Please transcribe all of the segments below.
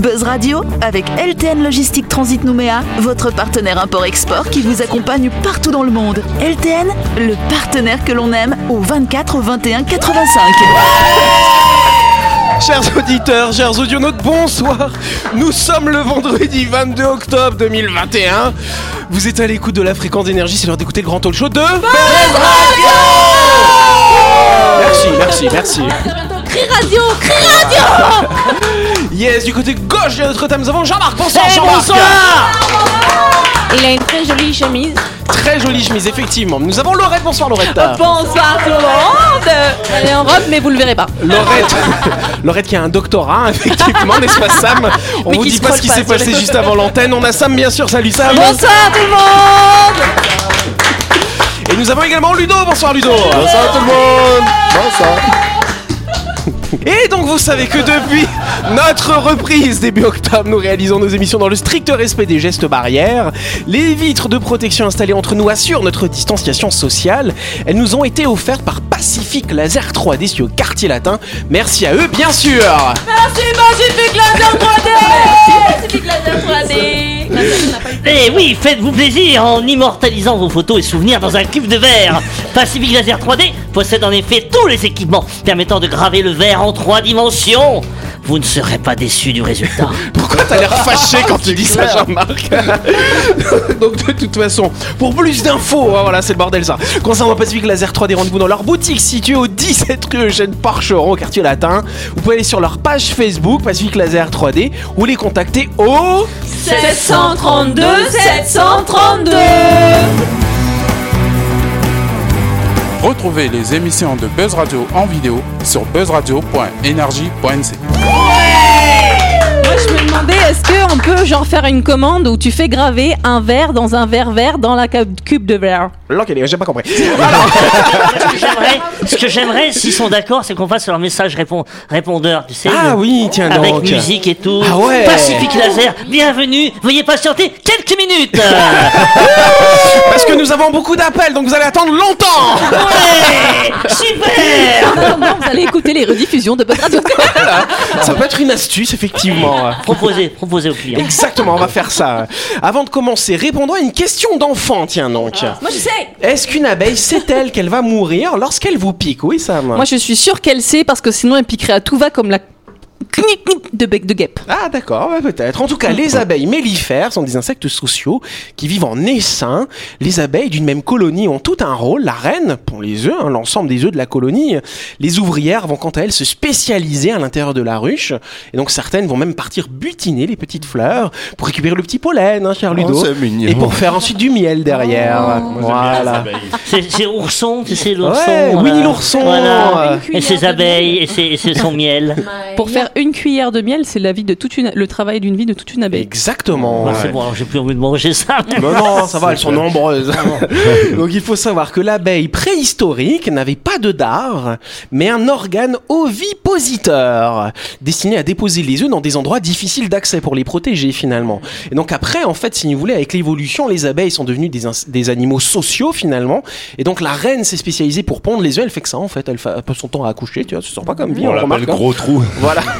Buzz Radio avec LTN Logistique Transit Nouméa, votre partenaire import-export qui vous accompagne partout dans le monde. LTN, le partenaire que l'on aime au 24 21 85. Chers auditeurs, chers audionautes, bonsoir. Nous sommes le vendredi 22 octobre 2021. Vous êtes à l'écoute de la fréquence d'énergie, c'est l'heure d'écouter le grand talk show de Buzz Radio. Merci, merci, merci. Cri radio, cri radio Yes, du côté gauche de notre table, nous avons Jean-Marc. Bonsoir, Jean-Marc. Il a une très jolie chemise. Très jolie chemise, effectivement. Nous avons Laurette. Bonsoir, Laurette. Bonsoir tout le monde Elle est en robe mais vous le verrez pas. Laurette, Laurette qui a un doctorat, effectivement, n'est-ce pas Sam? On Mais vous dit pas ce qui s'est passé juste avant l'antenne. On a Sam, bien sûr. Salut Sam. Bonsoir tout le monde Et nous avons également Ludo. Bonsoir Ludo. Bonsoir tout le monde Bonsoir Et donc vous savez que depuis notre reprise début octobre, nous réalisons nos émissions dans le strict respect des gestes barrières. Les vitres de protection installées entre nous assurent notre distanciation sociale. Elles nous ont été offertes par Pacific Laser 3D sur le quartier latin. Merci à eux bien sûr. Merci Pacific Laser 3D Pacific Laser 3D Eh oui, faites-vous plaisir en immortalisant vos photos et souvenirs dans un cube de verre. Pacific Laser 3D possède en effet tous les équipements permettant de graver le verre en trois dimensions. Vous ne serez pas déçus du résultat. Pourquoi t'as l'air fâché quand tu dis ça, Jean-Marc Donc de toute façon, pour plus d'infos, hein, voilà, c'est le bordel ça. Concernant Pacific Laser 3D, rendez-vous dans leur boutique située au 17 rue Eugène Parcheron, au quartier latin. Vous pouvez aller sur leur page Facebook Pacific Laser 3D ou les contacter au 732 732 Retrouvez les émissions de Buzz Radio en vidéo sur buzzradio.energie.nc Moi, je me demandais, est-ce qu'on peut genre faire une commande où tu fais graver un verre dans un verre vert dans la cu- cube de verre? Là, j'ai pas compris. ce que j'aimerais, s'ils sont d'accord, c'est qu'on fasse leur message répond- répondeur, tu sais. Ah le- oui, tiens Avec donc. musique et tout. Ah ouais. Pacific Laser, bienvenue. Veuillez patienter quelques minutes. Parce que nous avons beaucoup d'appels, donc vous allez attendre longtemps. ouais, super. Attendant, vous allez écouter les rediffusions de votre radio. Ça peut être une astuce, effectivement. Proposez, proposez aux clients. Exactement, on va faire ça. Avant de commencer, répondons à une question d'enfant, tiens donc. Moi, je sais Est-ce qu'une abeille sait-elle qu'elle va mourir lorsqu'elle vous pique Oui. Moi, je suis sûre qu'elle sait parce que sinon, elle piquerait à tout va comme la de bec de guêpe. Ah d'accord, ouais, peut-être. En tout cas, les abeilles mellifères sont des insectes sociaux qui vivent en essaim. Les abeilles d'une même colonie ont tout un rôle. La reine pond les œufs, hein, l'ensemble des œufs de la colonie. Les ouvrières vont quant à elles se spécialiser à l'intérieur de la ruche. Et donc certaines vont même partir butiner les petites fleurs pour récupérer le petit pollen, hein, cher Ludo. Oh, c'est mignon. Et pour faire ensuite du miel derrière. voilà. C'est c'est ourson, sais, l'ourson. Ouais, euh, Winnie l'ourson. Voilà. euh, Et ses abeilles, et, ses, et ses- son miel. Pour faire une cuillère de miel, c'est la vie de toute une, le travail d'une vie de toute une abeille. Exactement. Ouais. c'est bon, alors j'ai plus envie de manger ça. Non, non, ça va, elles sont nombreuses. Donc il faut savoir que l'abeille préhistorique n'avait pas de dard, mais un organe ovipositeur, destiné à déposer les œufs dans des endroits difficiles d'accès pour les protéger finalement. Et donc après, en fait, si vous voulez, avec l'évolution, les abeilles sont devenues des, des animaux sociaux finalement. Et donc la reine s'est spécialisée pour pondre les œufs, elle fait que ça en fait, elle, passe son temps à accoucher, tu vois, ça sort pas comme vie, on, remarque. hein. gros trou. Voilà.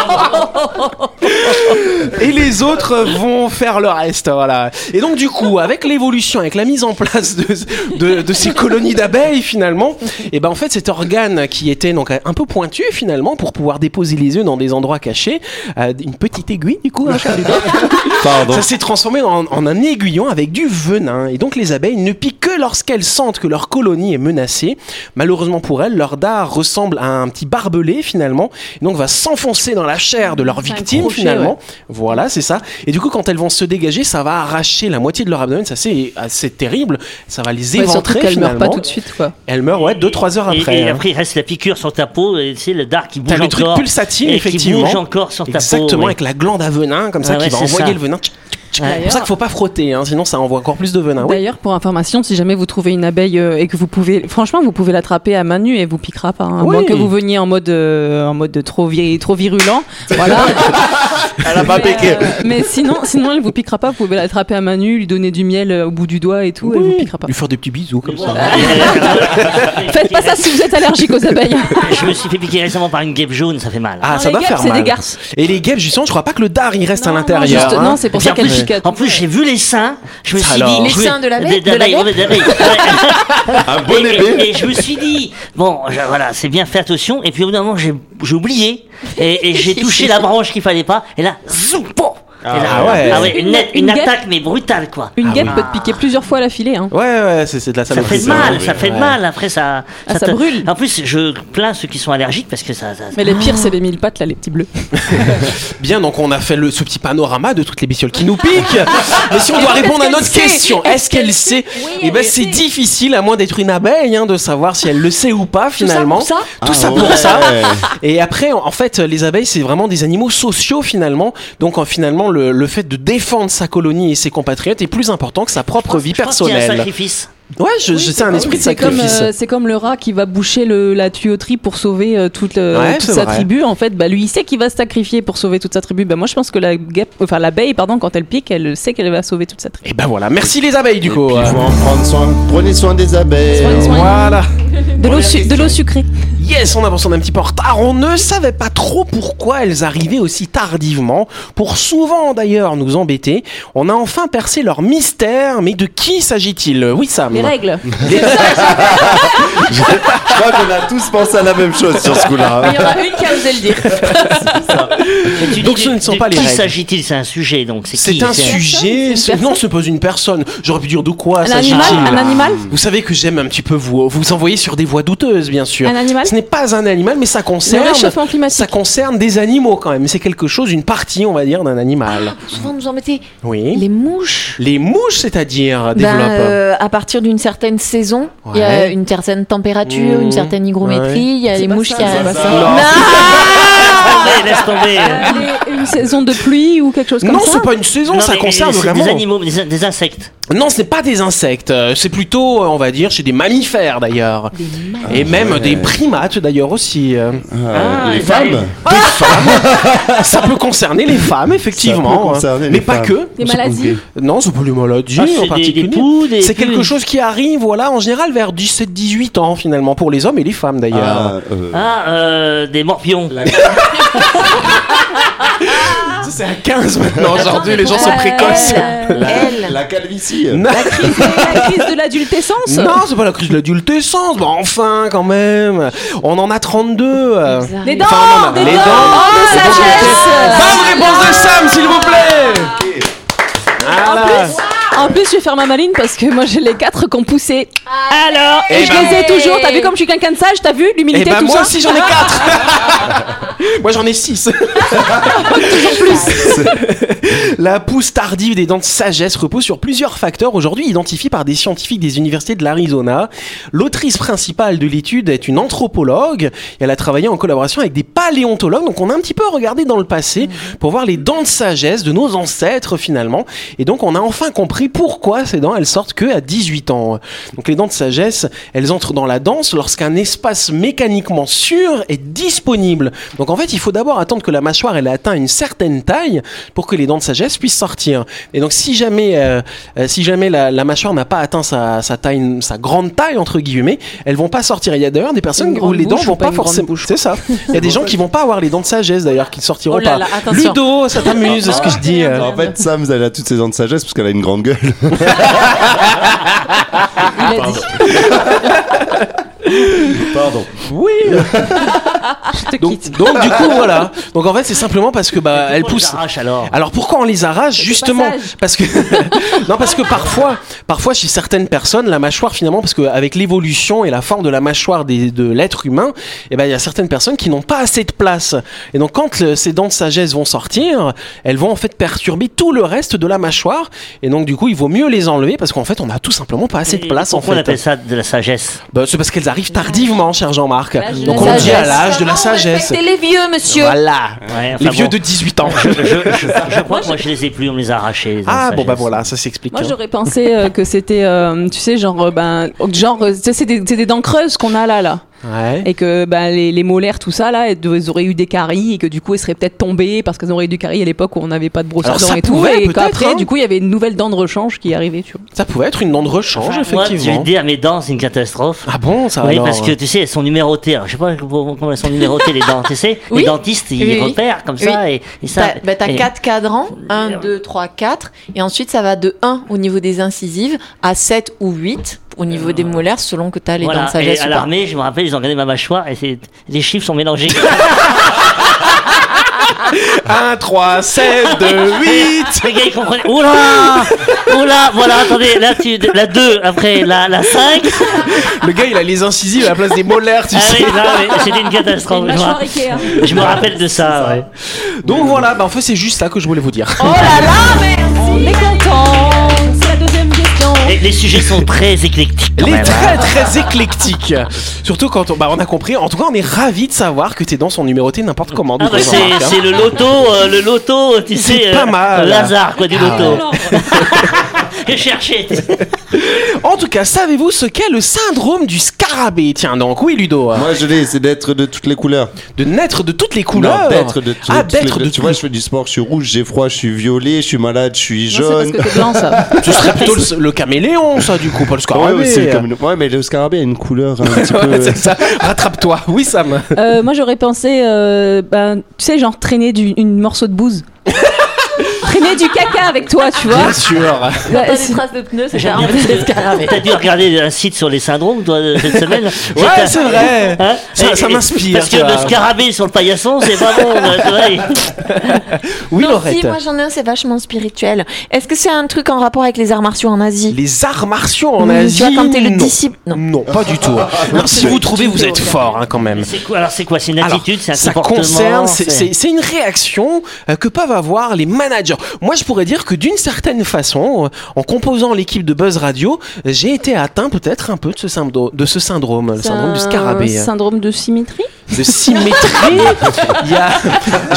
Et les autres vont faire le reste, voilà. Et donc du coup, avec l'évolution, avec la mise en place de, de, de ces colonies d'abeilles finalement, et ben en fait cet organe qui était donc un peu pointu finalement pour pouvoir déposer les œufs dans des endroits cachés, euh, une petite aiguille du coup, hein. Ça s'est transformé en, en un aiguillon avec du venin. Et donc les abeilles ne piquent que lorsqu'elles sentent que leur colonie est menacée. Malheureusement pour elles, leur dard ressemble à un petit barbelé finalement. Et donc va s'enfoncer dans la chair de leur C'est victime crochet, finalement. Voilà, c'est ça. Et du coup, quand elles vont se dégager, ça va arracher la moitié de leur abdomen. Ça c'est assez terrible. Ça va les Ouais, éventrer qu'elle meurt finalement. pas tout de suite, quoi. Elles meurent ouais 2-3 heures Et, après. et hein. après, il reste la piqûre sur ta peau, et tu sais, le dard qui bouge T'as encore. le truc pulsatile effectivement. Qui bouge encore sur ta Exactement peau. ouais. avec la glande à venin comme ça Ah ouais, qui va c'est envoyer ça. le venin C'est pour ça qu'il faut pas frotter, hein, sinon ça envoie encore plus de venin. Oui. D'ailleurs, pour information, si jamais vous trouvez une abeille euh, et que vous pouvez, franchement, vous pouvez l'attraper à main nue et elle vous piquera pas. hein, à Oui. moins que vous veniez en mode, euh, en mode trop, vi- trop virulent. voilà. Elle a pas piqué. Euh, mais sinon, sinon, elle vous piquera pas. Vous pouvez l'attraper à main nue, lui donner du miel au bout du doigt et tout. Elle vous piquera pas. Lui faire des petits bisous comme ça. Faites pas ça si vous êtes allergique aux abeilles. Je me suis fait piquer récemment par une guêpe jaune, ça fait mal. Ah, Non, ça doit guêpes, faire c'est mal. des garces. Et les guêpes, justement, je crois pas que le dard il reste à Non, l'intérieur. juste- hein. non, c'est pour ça qu'elle. En plus, j'ai vu les seins. Je me suis Alors. dit. Les seins de l'abeille- de- de d'abeille, l'abeille ouais, d'abeille. Ouais. Un bon Et, et- épée. et je me suis dit, bon, je- voilà, c'est bien, fais attention. Et puis au bout d'un moment, j'ai oublié. Et, et j'ai touché la branche qu'il fallait pas. Et là, zoom, là, Ah ouais. ah ouais, une, guêpe- attaque, mais brutale, quoi. Une guêpe oui. peut te piquer plusieurs fois à la filée. Hein. Ouais, ouais, c'est c'est de la Ça saloperie. fait mal, oui. ça fait Ouais. mal. Après, ça. Ah, ça te- brûle. En plus, je plains ceux qui sont allergiques parce que ça. ça- Mais les pires, c'est les mille pattes, là, les petits bleus. Bien, donc on a fait le, ce petit panorama de toutes les bestioles qui nous piquent. Mais si on doit répondre à notre sait question, est-ce qu'elle sait Eh ben, c'est difficile, à moins d'être une abeille, hein, de savoir si elle le sait ou pas finalement. ça Tout ça Ah pour ça. Et après, en fait, les abeilles, c'est vraiment des animaux sociaux finalement. Donc, en, finalement, le, le fait de défendre sa colonie et ses compatriotes est plus important que sa propre vie Je pense qu'il y a un personnelle. sacrifice. Ouais, je, je sais un esprit de C'est comme, sacrifice. euh, c'est comme le rat qui va boucher le, la tuyauterie pour sauver euh, toute, le- Ouais, toute c'est sa vrai. tribu. En fait, bah, lui, il sait qu'il va se sacrifier pour sauver toute sa tribu. Bah, moi, je pense que la guêpe, enfin l'abeille, pardon, quand elle pique, elle sait qu'elle va sauver toute sa tribu. Et ben voilà, merci les abeilles du Et coup. puis, il faut en prendre soin. Prenez soin des abeilles. Prenez soin. Voilà. De l'eau, su- de l'eau sucrée. Yes, on avance, on est un petit peu en retard. On ne savait pas trop pourquoi elles arrivaient aussi tardivement. Pour souvent d'ailleurs nous embêter, on a enfin percé leur mystère. Mais de qui s'agit-il? Oui, Sam. Les règles. Je crois qu'on a tous pensé à la même chose sur ce coup-là. Il y en a une qui a osé le dire. Tu Donc dis ce de- ne sont pas les qui règles. s'agit-il? C'est un sujet, donc c'est C'est qui? un sujet. Non, c'est pas une personne. J'aurais pu dire de quoi Un s'agit-il? Animal Un animal? Vous savez que j'aime un petit peu vous vous envoyer sur des voies douteuses, bien sûr. Un animal? Ce n'est pas un animal, mais ça Le concerne. réchauffement climatique. Ça concerne des animaux quand même. C'est quelque chose, une partie, on va dire, d'un animal. Souvent nous embêter. Oui. Les mouches. Les mouches, c'est-à-dire, Ben, euh, à partir d'une certaine saison, il y a une certaine température, Mmh. une certaine hygrométrie, il y a C'est les mouches ça, qui c'est arrivent. Non. Laisse tomber, laisse tomber. Les- Une saison de pluie ou quelque chose comme Non, ça c'est pas une saison, Non, ça concerne c'est vraiment. des animaux, des, des insectes. Non, ce n'est pas des insectes. euh, C'est plutôt, euh, on va dire, chez des mammifères d'ailleurs. Et même ouais. des primates d'ailleurs aussi. euh. Ah, Ah, les et femmes ça peut concerner les femmes, effectivement. Ça peut concerner hein. les Mais pas femmes. que. Des maladies. Non, c'est pas les maladies Ah, en c'est des, particulier. des des C'est quelque des- chose qui arrive, voilà, en général vers 17-18 ans finalement, pour les hommes et les femmes d'ailleurs. Ah, euh, Ah, euh, des morpions. Ça, C'est à 15 maintenant, aujourd'hui, les gens sont précoces. Elle, la, elle. la calvitie. Non. La crise, la crise de l'adultescence Non, c'est pas la crise de l'adultescence. Bon, enfin, quand même. On en a 32. euh. Les dents, Enfin, des les dents, dents. de sagesse. Bonne réponse de Sam, s'il vous plaît. Voilà. En plus, je vais faire ma maline parce que moi j'ai les quatre qui ont poussé. Alors, et Eh je ben- les ai toujours. T'as vu comme je suis quelqu'un de sage T'as vu l'humilité, bah tout moi ça aussi j'en ai 4 Moi j'en ai 6 La pousse tardive des dents de sagesse repose sur plusieurs facteurs aujourd'hui identifiés par des scientifiques des universités de l'Arizona. L'autrice principale de l'étude est une anthropologue et elle a travaillé en collaboration avec des paléontologues. Donc on a un petit peu regardé dans le passé pour voir les dents de sagesse de nos ancêtres finalement. Et donc on a enfin compris pourquoi ces dents elles sortent que à 18 ans. Donc les dents de sagesse, elles entrent dans la danse lorsqu'un espace mécaniquement sûr est disponible. Donc en fait, il faut d'abord attendre que la mâchoire elle ait atteint une certaine taille pour que les dents de sagesse puissent sortir. Et donc si jamais, euh, euh, si jamais la, la mâchoire n'a pas atteint sa, sa taille, sa grande taille entre guillemets, elles vont pas sortir. Il y a d'ailleurs des personnes où les dents vont pas pas forcément. C'est ça. Il y a des gens qui vont pas avoir les dents de sagesse d'ailleurs qui sortiront Oh là pas. là. Ludo, ça t'amuse ce que je dis euh. En fait, Sam, elle a toutes ses dents de sagesse parce qu'elle a une grande gueule. Il a dit. Pardon. Oui. Je te Donc, quitte. donc du coup voilà. Donc en fait c'est simplement parce que bah elle Pourquoi on les pousse. arrache alors? Alors pourquoi on les arrache justement? Parce que non parce que parfois, parfois chez certaines personnes, la mâchoire finalement, parce qu'avec l'évolution et la forme de la mâchoire des- de l'être humain, eh ben il y a certaines personnes qui n'ont pas assez de place. Et donc quand le- ces dents de sagesse vont sortir, elles vont en fait perturber tout le reste de la mâchoire. Et donc du coup il vaut mieux les enlever parce qu'en fait on a tout simplement pas assez de Et place en fait. on appelle ça de la sagesse? Bah, c'est parce qu'elles arrivent arrive tardivement, cher Jean-Marc. Donc on dit à sagesse. l'âge de la sagesse. C'est les vieux, monsieur. Voilà. Ouais, enfin Les vieux bon. de 18 ans. Je, je, je, je crois que moi je les ai plus, on me les a arrachés. les Ah bon bah voilà, ça s'explique. Moi hein. j'aurais pensé euh, que c'était, euh, tu sais, genre, euh, ben, genre, c'est des, c'est des dents creuses qu'on a là, là. Ouais. Et que ben, les, les molaires, tout ça, là, elles auraient eu des caries et que du coup, elles seraient peut-être tombées parce qu'elles auraient eu des caries à l'époque où on n'avait pas de brosse à dents ça et tout. Et peut-être, qu'après, hein. du coup, il y avait une nouvelle dent de rechange qui arrivait, tu vois. Ça pouvait être une dent de rechange, Enfin, moi, je vais effectivement. dire, mes dents, c'est une catastrophe. Ah bon, ça oui, alors parce que tu sais, elles sont numérotées. Alors, je sais pas comment elles sont numérotées, les dents. Tu sais, Oui. les dentistes, ils Oui, oui. repèrent comme ça. Et, et ça. T'as bah, t'as et- quatre cadrans, 1, 2, 3, 4, et ensuite ça va de 1 au niveau des incisives à 7 ou 8 au niveau des molaires selon que t'as les dents Voilà, de sagesse et à l'armée, je me rappelle, ils ont regardé ma mâchoire et c'est- les chiffres sont mélangés. 1, 3, 7, 2, 8 Les gars, ils comprenaient. Oula Oula Voilà, attendez, là, tu, la 2, après la, la 5. Le gars, il a les incisives à la place des molaires, tu Ah sais. mais c'était une catastrophe. Une Je je me rappelle de ça, ouais. Donc voilà, bah en fait, c'est juste ça que je voulais vous dire. Oh là là, mais On est content. Les sujets sont très éclectiques. quand Les même, très hein. très éclectiques. Surtout quand on, bah, on a compris. En tout cas, on est ravis de savoir que tes dents sont numérotées n'importe comment. Ah bah c'est hein. c'est le loto, euh, le loto, tu sais, C'est pas mal. Lazare quoi du Ah loto. Je cherchais. En tout cas, savez-vous ce qu'est le syndrome du scarabée? Tiens donc, oui Ludo. Moi, je l'ai, c'est d'être de toutes les couleurs. De naître de toutes les couleurs. Non, d'être de, toutes- Ah, toutes les d'être couleurs. de Tu vois, toutes- je fais du sport, je suis rouge, j'ai froid, je suis violet, je suis malade, je suis Non, c'est parce jaune. que t'es blanc, ça. Ce serait plutôt le, le caméléon, ça, du coup, pas le scarabée. ouais, c'est comme- ouais, mais le scarabée a une couleur un petit peu. Ouais, c'est ça. Rattrape-toi. Oui, Sam. Euh, moi, j'aurais pensé, euh, ben, tu sais, genre traîner du, une morceau de bouse. Traîner du caca avec toi, tu vois. Bien sûr. Là, t'as des traces de pneus, c'est ça scarabées. T'as dû regarder un site sur les syndromes toi cette semaine. Ouais, c'est vrai. Hein Ça- m'inspire, Parce que tu le scarabée sur le paillasson, c'est pas bon. tu vois, Oui, non, Laurette. si, moi j'en ai un, c'est vachement spirituel. Est-ce que c'est un truc en rapport avec les arts martiaux en Asie? Les arts martiaux en Mmh, Asie. Tu vois, quand t'es le non. disciple. Non. Non, pas du tout. Alors, si vous trouvez, vous êtes fort hein, quand même. C'est quoi Alors c'est quoi? C'est une Alors, attitude, c'est un ça comportement concerne, c'est- c'est c'est une réaction euh, que peuvent avoir les managers. Moi, je pourrais dire que d'une certaine façon, euh, en composant l'équipe de Buzz Radio, j'ai été atteint peut-être un peu de ce, syndrome, de ce syndrome, le syndrome du scarabée, syndrome de symétrie? De symétrie. Il y a...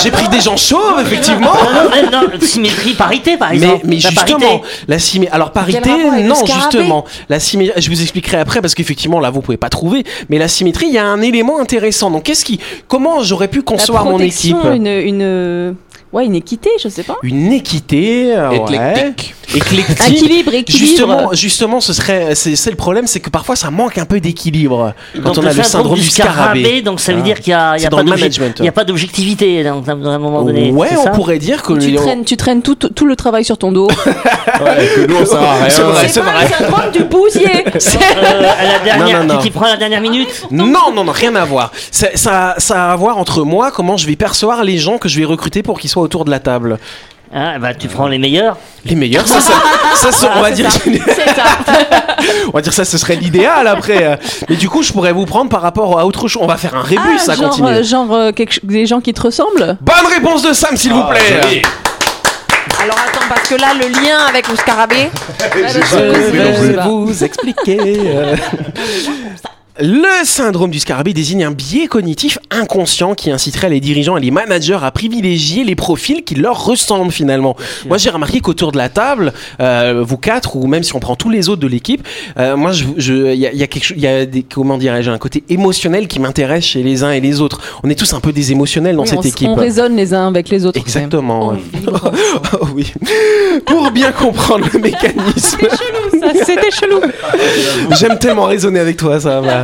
J'ai pris des gens chauves, effectivement. Non, non, non, non, symétrie, parité par Mais, exemple. mais La justement, parité. la simé... alors parité, non justement, la symétrie, je vous expliquerai après parce qu'effectivement là vous pouvez pas trouver, mais la symétrie, il y a un élément intéressant. Donc qu'est-ce qui, comment j'aurais pu La concevoir mon équipe? protection, une, une, ouais, une équité, je sais pas. Une équité, euh, ouais. Éclectique. Éclectique. Équilibre, équilibre. Justement, justement, ce serait, c'est c'est le problème, c'est que parfois ça manque un peu d'équilibre quand Donc on a le syndrome du scarabée. donc ça veut Ah. dire qu'il y a, il y C'est a a pas d'objectivité dans, dans un moment donné. Ouais, c'est on ça pourrait dire que Tu traînes, tu traînes tout, tout le travail sur ton dos. Ouais, que nous, on sert à rien. C'est vrai, C'est c'est pas vrai. le syndrome du bousier. Euh, à la dernière, Non, non, non. tu t'y prends à la dernière minute Non, non, non, rien à voir. Ça, ça, ça a à voir entre moi, comment je vais percevoir les gens que je vais recruter pour qu'ils soient autour de la table. Hein, bah, tu prends les meilleurs. Les meilleurs, ça, ça, ça, ça, on va dire, on va dire ça, ce serait l'idéal après. Mais du coup, je pourrais vous prendre par rapport à autre chose. On va faire un rébus, ça Ah, genre, continue. euh, genre euh, quelque des gens qui te ressemblent. Bonne réponse de Sam, s'il vous plaît. Alors attends, parce que là, le lien avec le scarabée. Je vais vous expliquer. Le syndrome du scarabée désigne un biais cognitif inconscient qui inciterait les dirigeants et les managers à privilégier les profils qui leur ressemblent finalement. Moi j'ai remarqué qu'autour de la table, euh, vous quatre ou même si on prend tous les autres de l'équipe, euh, moi je, je, il y a, y a quelque chose, il y a des, comment dirais-je, un côté émotionnel qui m'intéresse chez les uns et les autres. On est tous un peu des émotionnels dans Oui, cette on, équipe. on résonne les uns avec les autres. Exactement. Vibre. Oh oui. Pour bien comprendre le mécanisme. Ça, C'était chelou. J'aime tellement raisonner avec toi, ça va.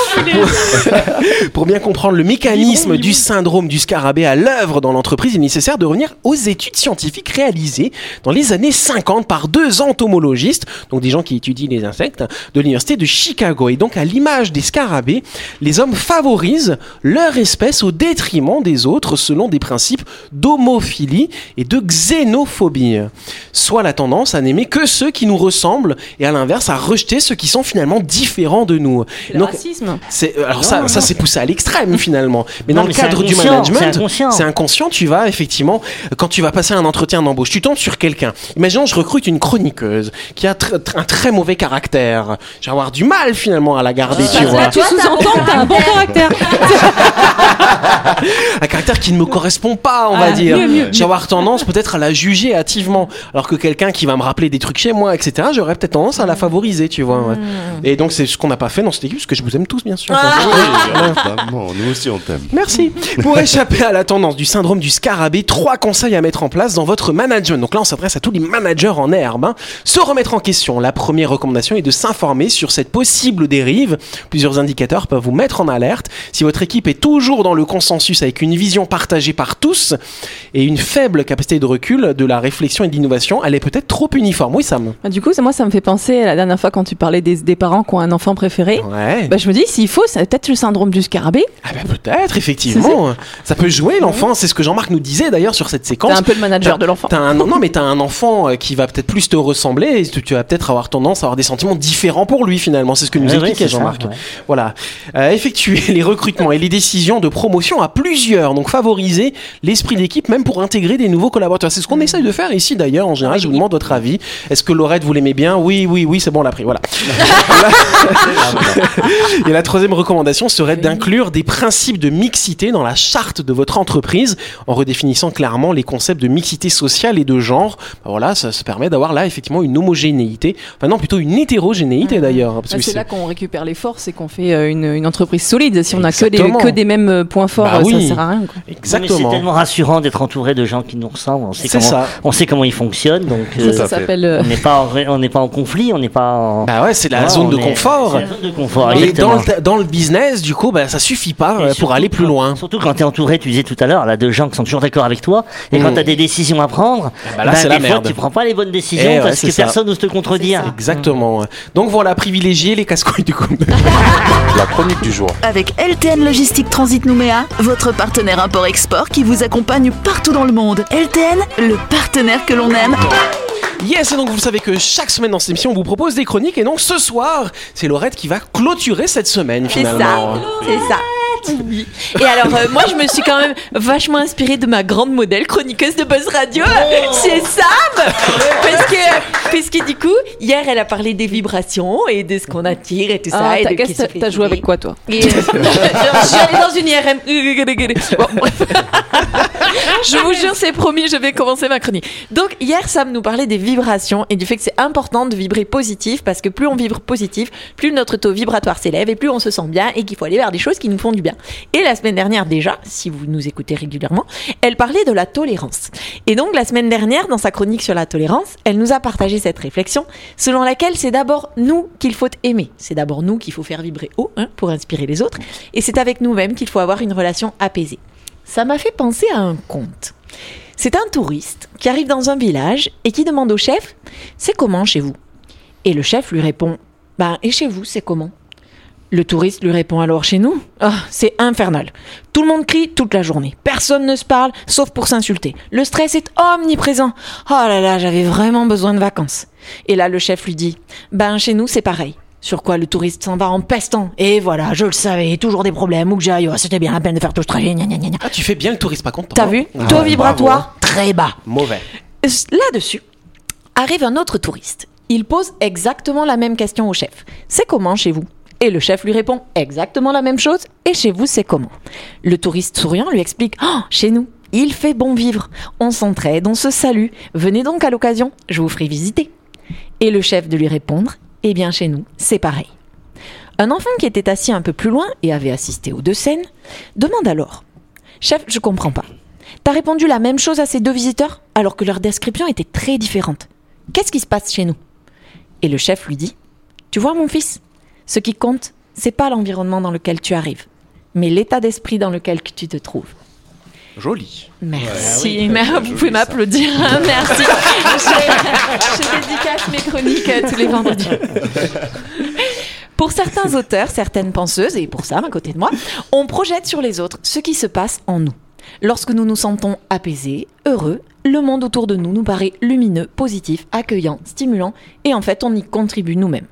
pour, pour bien comprendre le mécanisme du syndrome du scarabée à l'œuvre dans l'entreprise, il est nécessaire de revenir aux études scientifiques réalisées dans les années 50 par deux entomologistes, donc des gens qui étudient les insectes, de l'université de Chicago. Et donc, à l'image des scarabées, les hommes favorisent leur espèce au détriment des autres selon des principes d'homophilie et de xénophobie. Soit la tendance à n'aimer que ceux qui nous ressemblent et à l'inverse à rejeter ceux qui sont finalement différents de nous. Le Donc, racisme. C'est euh, alors ça, ça c'est poussé à l'extrême finalement. Mais Non, dans mais le cadre du management, c'est inconscient. c'est inconscient. Tu vas effectivement quand tu vas passer un entretien d'embauche, tu tombes sur quelqu'un. Imaginons je recrute une chroniqueuse qui a tr- tr- un très mauvais caractère. Je vais avoir du mal finalement à la garder, tu vois. Là, tu sous-entends que t'as un bon caractère. un caractère qui ne me correspond pas, on Ah, va dire. mieux, mieux, Je vais avoir tendance peut-être à la juger hâtivement, alors que quelqu'un qui va me rappeler des trucs chez moi, etc. J'aurais peut-être tendance à la favoriser, tu vois. ouais. Et donc c'est ce qu'on n'a pas fait dans cette équipe, parce que je vous aime tous bien sûr. Évidemment, nous aussi on t'aime. Merci. Pour échapper à la tendance du syndrome du scarabée, trois conseils à mettre en place dans votre management. Donc là, on s'adresse à tous les managers en herbe. hein. Se remettre en question. La première recommandation est de s'informer sur cette possible dérive. Plusieurs indicateurs peuvent vous mettre en alerte. Si votre équipe est toujours dans le consensus avec une vision partagée par tous et une faible capacité de recul de la réflexion et de l'innovation, elle est peut-être trop uniforme. Oui, Sam. Bah, du coup, moi, ça me fait penser à la dernière fois quand tu parlais des, des parents qui ont un enfant préféré. Ouais. Bah, je me dis, s'il faut, c'est peut-être le syndrome du scarabée. Ah bah peut-être, effectivement. Ça peut jouer l'enfant. C'est ce que Jean-Marc nous disait d'ailleurs sur cette séquence. T'es un peu le manager de l'enfant. Non, mais t'as un enfant euh, qui va peut-être plus te ressembler et tu, vas peut-être avoir tendance à avoir des sentiments différents pour lui finalement. C'est ce que nous Ouais, expliquait Jean-Marc. ouais. Voilà. Euh, effectuer les recrutements et les décisions de promotion à plusieurs. Donc favoriser l'esprit d'équipe même pour intégrer des nouveaux collaborateurs. C'est ce qu'on essaye de faire ici d'ailleurs. En général, je vous demande votre avis. Est-ce que Laurette, vous l'aimez bien? Oui, oui, oui, c'est bon, on l'a pris. Voilà. Et la troisième recommandation serait d'inclure des principes de mixité dans la charte de votre entreprise en redéfinissant clairement les concepts de mixité sociale et de genre. Bah voilà, ça se permet d'avoir là effectivement une homogénéité, enfin non plutôt une hétérogénéité d'ailleurs. parce Bah, que c'est c'est- là qu'on récupère les forces et qu'on fait euh, une, une entreprise solide. Si on a que des, que des mêmes euh, points forts, Bah oui. ça sert à rien. quoi. Exactement. C'est tellement rassurant d'être entouré de gens qui nous ressemblent. On sait C'est comment, ça. on sait comment ils fonctionnent, donc euh, Ça on n'est pas, en, ré- on n'est pas en conflit, on n'est pas en. Bah ouais, c'est la zone de on est- confort. c'est la zone de confort. Dans le, dans le business, du coup, bah, ça suffit pas Et euh, pour aller plus loin. Surtout quand tu es entouré, tu disais tout à l'heure, là, de gens qui sont toujours d'accord avec toi. Et quand Mm. tu as des décisions à prendre, bah là, bah, des la fois, merde. tu prends pas les bonnes décisions Eh parce que ça. personne n'ose te contredire. Exactement. Donc voilà, privilégier les casse-couilles du coup. La chronique du jour. Avec LTN Logistique Transit Nouméa, votre partenaire import-export qui vous accompagne partout dans le monde. LTN, le partenaire que l'on aime. Yes, et donc vous savez que chaque semaine dans cette émission, on vous propose des chroniques. Et donc ce soir, c'est Laurette qui va clôturer cette semaine C'est ça, finalement. c'est ça. Oui. Et alors, euh, moi, je me suis quand même vachement inspirée de ma grande modèle chroniqueuse de Buzz Radio. C'est Sam parce que, parce que du coup, hier, elle a parlé des vibrations et de ce qu'on attire et tout ça. Ah, et t'as joué avec quoi, toi Et, euh, je suis allée dans une IRM. Bon, bref. je vous jure, c'est promis, je vais commencer ma chronique. Donc, hier, Sam nous parlait des vibrations et du fait que c'est important de vibrer positif parce que plus on vibre positif, plus notre taux vibratoire s'élève et plus on se sent bien et qu'il faut aller vers des choses qui nous font du bien. Et la semaine dernière, déjà, si vous nous écoutez régulièrement, elle parlait de la tolérance. Et donc, la semaine dernière, dans sa chronique sur la tolérance, elle nous a partagé cette réflexion selon laquelle c'est d'abord nous qu'il faut aimer. C'est d'abord nous qu'il faut faire vibrer haut hein, pour inspirer les autres. Et c'est avec nous-mêmes qu'il faut avoir une relation apaisée. Ça m'a fait penser à un conte. C'est un touriste qui arrive dans un village et qui demande au chef C'est comment chez vous? Et le chef lui répond Ben, et chez vous, c'est comment? Le touriste lui répond alors Chez nous Ah, c'est infernal. Tout le monde crie toute la journée. Personne ne se parle, sauf pour s'insulter. Le stress est omniprésent. Oh là là, j'avais vraiment besoin de vacances. Et là, le chef lui dit Ben, chez nous, c'est pareil. Sur quoi le touriste s'en va en pestant. Et voilà, je le savais, toujours des problèmes, où que j'aille, oh, c'était bien la peine de faire tout ce trajet, gna gna gna gna. Ah, tu fais bien le touriste, pas content. T'as vu Ah, Taux bravo. vibratoire très bas. Mauvais. Là-dessus, arrive un autre touriste. Il pose exactement la même question au chef. C'est comment chez vous? Et le chef lui répond exactement la même chose. Et chez vous, c'est comment? Le touriste souriant lui explique Oh, chez nous, il fait bon vivre. On s'entraide, on se salue. Venez donc à l'occasion, je vous ferai visiter. Et le chef de lui répondre Eh bien, chez nous, c'est pareil. Un enfant qui était assis un peu plus loin et avait assisté aux deux scènes demande alors Chef, je comprends pas. T'as répondu la même chose à ces deux visiteurs alors que leur description était très différente. Qu'est-ce qui se passe chez nous? Et le chef lui dit Tu vois, mon fils, ce qui compte, c'est pas l'environnement dans lequel tu arrives, mais l'état d'esprit dans lequel tu te trouves. Joli. Merci, vous pouvez m'applaudir. Merci. Je, je dédicace mes chroniques euh, tous les vendredis. Pour certains auteurs, certaines penseuses, et pour Sam à côté de moi, on projette sur les autres ce qui se passe en nous. Lorsque nous nous sentons apaisés, heureux, le monde autour de nous nous paraît lumineux, positif, accueillant, stimulant, et en fait on y contribue nous-mêmes.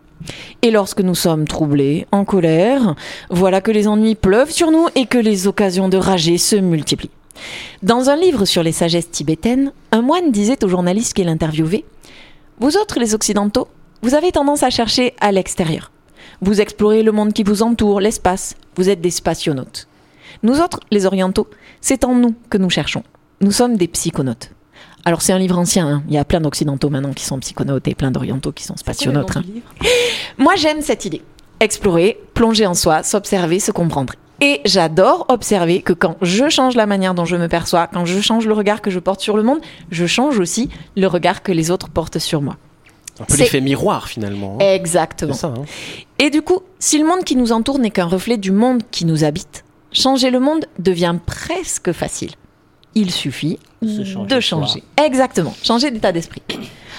Et lorsque nous sommes troublés, en colère, voilà que les ennuis pleuvent sur nous et que les occasions de rager se multiplient. Dans un livre sur les sagesses tibétaines, un moine disait aux journalistes qu'il interviewait Vous autres, les Occidentaux, vous avez tendance à chercher à l'extérieur. Vous explorez le monde qui vous entoure, l'espace. Vous êtes des spationautes. Nous autres, les Orientaux, c'est en nous que nous cherchons. Nous sommes des psychonautes. Alors c'est un livre ancien, hein. il y a plein d'occidentaux maintenant qui sont psychonautes et plein d'orientaux qui sont spationautes. hein. Moi j'aime cette idée. Explorer, plonger en soi, s'observer, se comprendre. Et j'adore observer que quand je change la manière dont je me perçois, quand je change le regard que je porte sur le monde, je change aussi le regard que les autres portent sur moi. Un peu l'effet miroir finalement. hein. Exactement. Ça. hein. Et du coup, si le monde qui nous entoure n'est qu'un reflet du monde qui nous habite, changer le monde devient presque facile. Il suffit Se changer de soi. changer. Exactement, changer d'état d'esprit.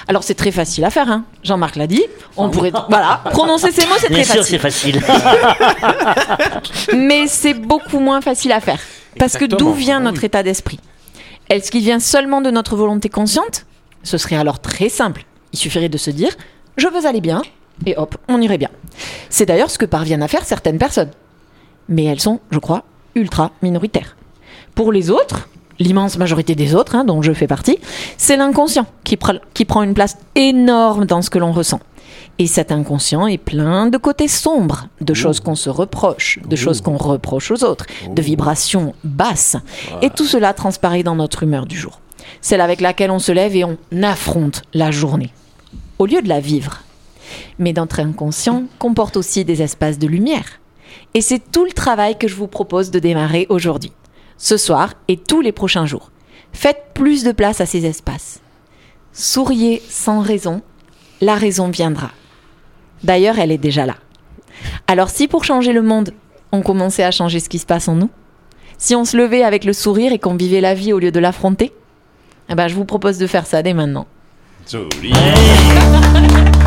Alors c'est très facile à faire, hein. Jean-Marc l'a dit. On pourrait, voilà, prononcer ces mots c'est très sûr, c'est facile. facile. Mais c'est beaucoup moins facile à faire. Parce que d'où vient Ah notre état d'esprit? Est-ce qu'il vient seulement de notre volonté consciente? Ce serait alors très simple. Il suffirait de se dire je veux aller bien et hop, on irait bien. C'est d'ailleurs ce que parviennent à faire certaines personnes. Mais elles sont, je crois, ultra minoritaires. Pour les autres, l'immense majorité des autres, hein, dont je fais partie, c'est l'inconscient qui, pr- qui prend une place énorme dans ce que l'on ressent. Et cet inconscient est plein de côtés sombres, de choses qu'on se reproche, de choses qu'on reproche aux autres, de vibrations basses. Et tout cela transparaît dans notre humeur du jour. Celle avec laquelle on se lève et on affronte la journée, au lieu de la vivre. Mais notre inconscient comporte aussi des espaces de lumière. Et c'est tout le travail que je vous propose de démarrer aujourd'hui, ce soir et tous les prochains jours. Faites plus de place à ces espaces. Souriez sans raison, la raison viendra. D'ailleurs, elle est déjà là. Alors si pour changer le monde, on commençait à changer ce qui se passe en nous, si on se levait avec le sourire et qu'on vivait la vie au lieu de l'affronter, eh ben, je vous propose de faire ça dès maintenant. Joli.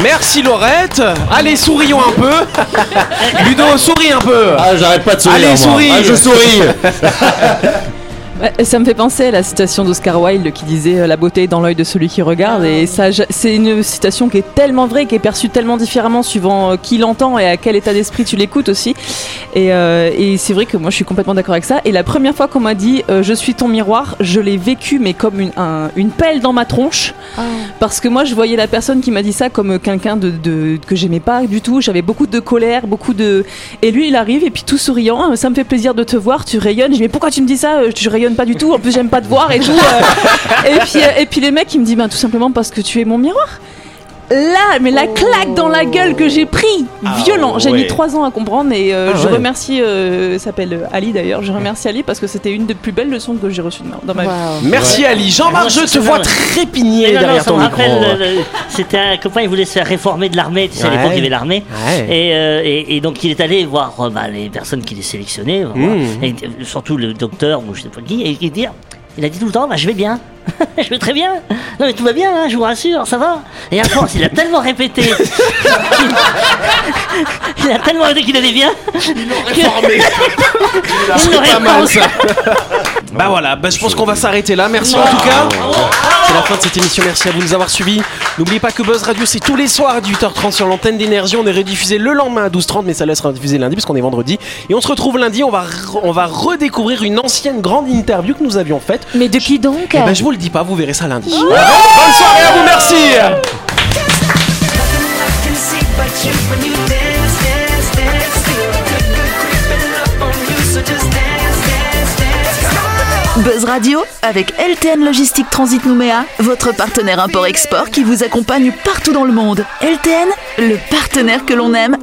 Merci Laurette. Allez, sourions un peu. Ludo, souris un peu. Ah, j'arrête pas de sourire. Allez, moi. souris. Ah, je souris. Ouais, Ça me fait penser à la citation d'Oscar Wilde qui disait euh, La beauté est dans l'œil de celui qui regarde. Et ça, je- c'est une citation qui est tellement vraie, qui est perçue tellement différemment suivant euh, qui l'entend et à quel état d'esprit tu l'écoutes aussi. Et, euh, et c'est vrai que moi je suis complètement d'accord avec ça. Et la première fois qu'on m'a dit euh, Je suis ton miroir, je l'ai vécu, mais comme une, un- une pelle dans ma tronche. Parce que moi je voyais la personne qui m'a dit ça comme quelqu'un de, de- que j'aimais pas du tout. J'avais beaucoup de colère, beaucoup de. Et lui il arrive et puis tout souriant, Ah, ça me fait plaisir de te voir, tu rayonnes. Je dis mais pourquoi tu me dis ça Euh, Tu rayonnes pas du tout. En plus j'aime pas te voir et tout. euh. et puis euh, et puis les mecs ils me disent ben tout simplement parce que tu es mon miroir. Là, mais la claque dans la gueule que j'ai pris, violent. J'ai ouais. mis trois ans à comprendre et euh, Ah je ouais. remercie, euh, s'appelle euh, Ali d'ailleurs. Je remercie Ali parce que c'était une des plus belles leçons que j'ai reçues dans- ma vie. Merci Ali. Jean-Marc, je je te vois trépigner derrière ton me micro. c'était un copain, il voulait se faire réformer de l'armée, tu sais, à l'époque il y avait l'armée. Ouais. Et, euh, et, et donc il est allé voir bah, les personnes qu'il sélectionnées, voir, Mmh. et, surtout le docteur, ou je sais pas qui, et il dit, il a dit tout le temps, bah, je vais bien, je vais très bien, non mais tout va bien, hein, je vous rassure, ça va. Et à force, il a tellement répété, il a tellement répété qu'il allait bien, Réformé. il C'est l'aurait pas mal ça. Bah voilà, bah, je pense qu'on va s'arrêter là. Merci en tout cas. C'est la fin de cette émission. Merci à vous de nous avoir suivis. N'oubliez pas que Buzz Radio, c'est tous les soirs à 18h30 sur l'antenne d'énergie. On est rediffusé le lendemain à 12h30, mais ça laisse diffusé lundi parce qu'on est vendredi. Et on se retrouve lundi. On va, on va redécouvrir une ancienne grande interview que nous avions faite. Mais de qui donc Eh ben, je vous le dis pas, vous verrez ça lundi. Bonne soirée à vous, merci. Buzz Radio avec LTN Logistique Transit Nouméa, votre partenaire import-export qui vous accompagne partout dans le monde. LTN, le partenaire que l'on aime.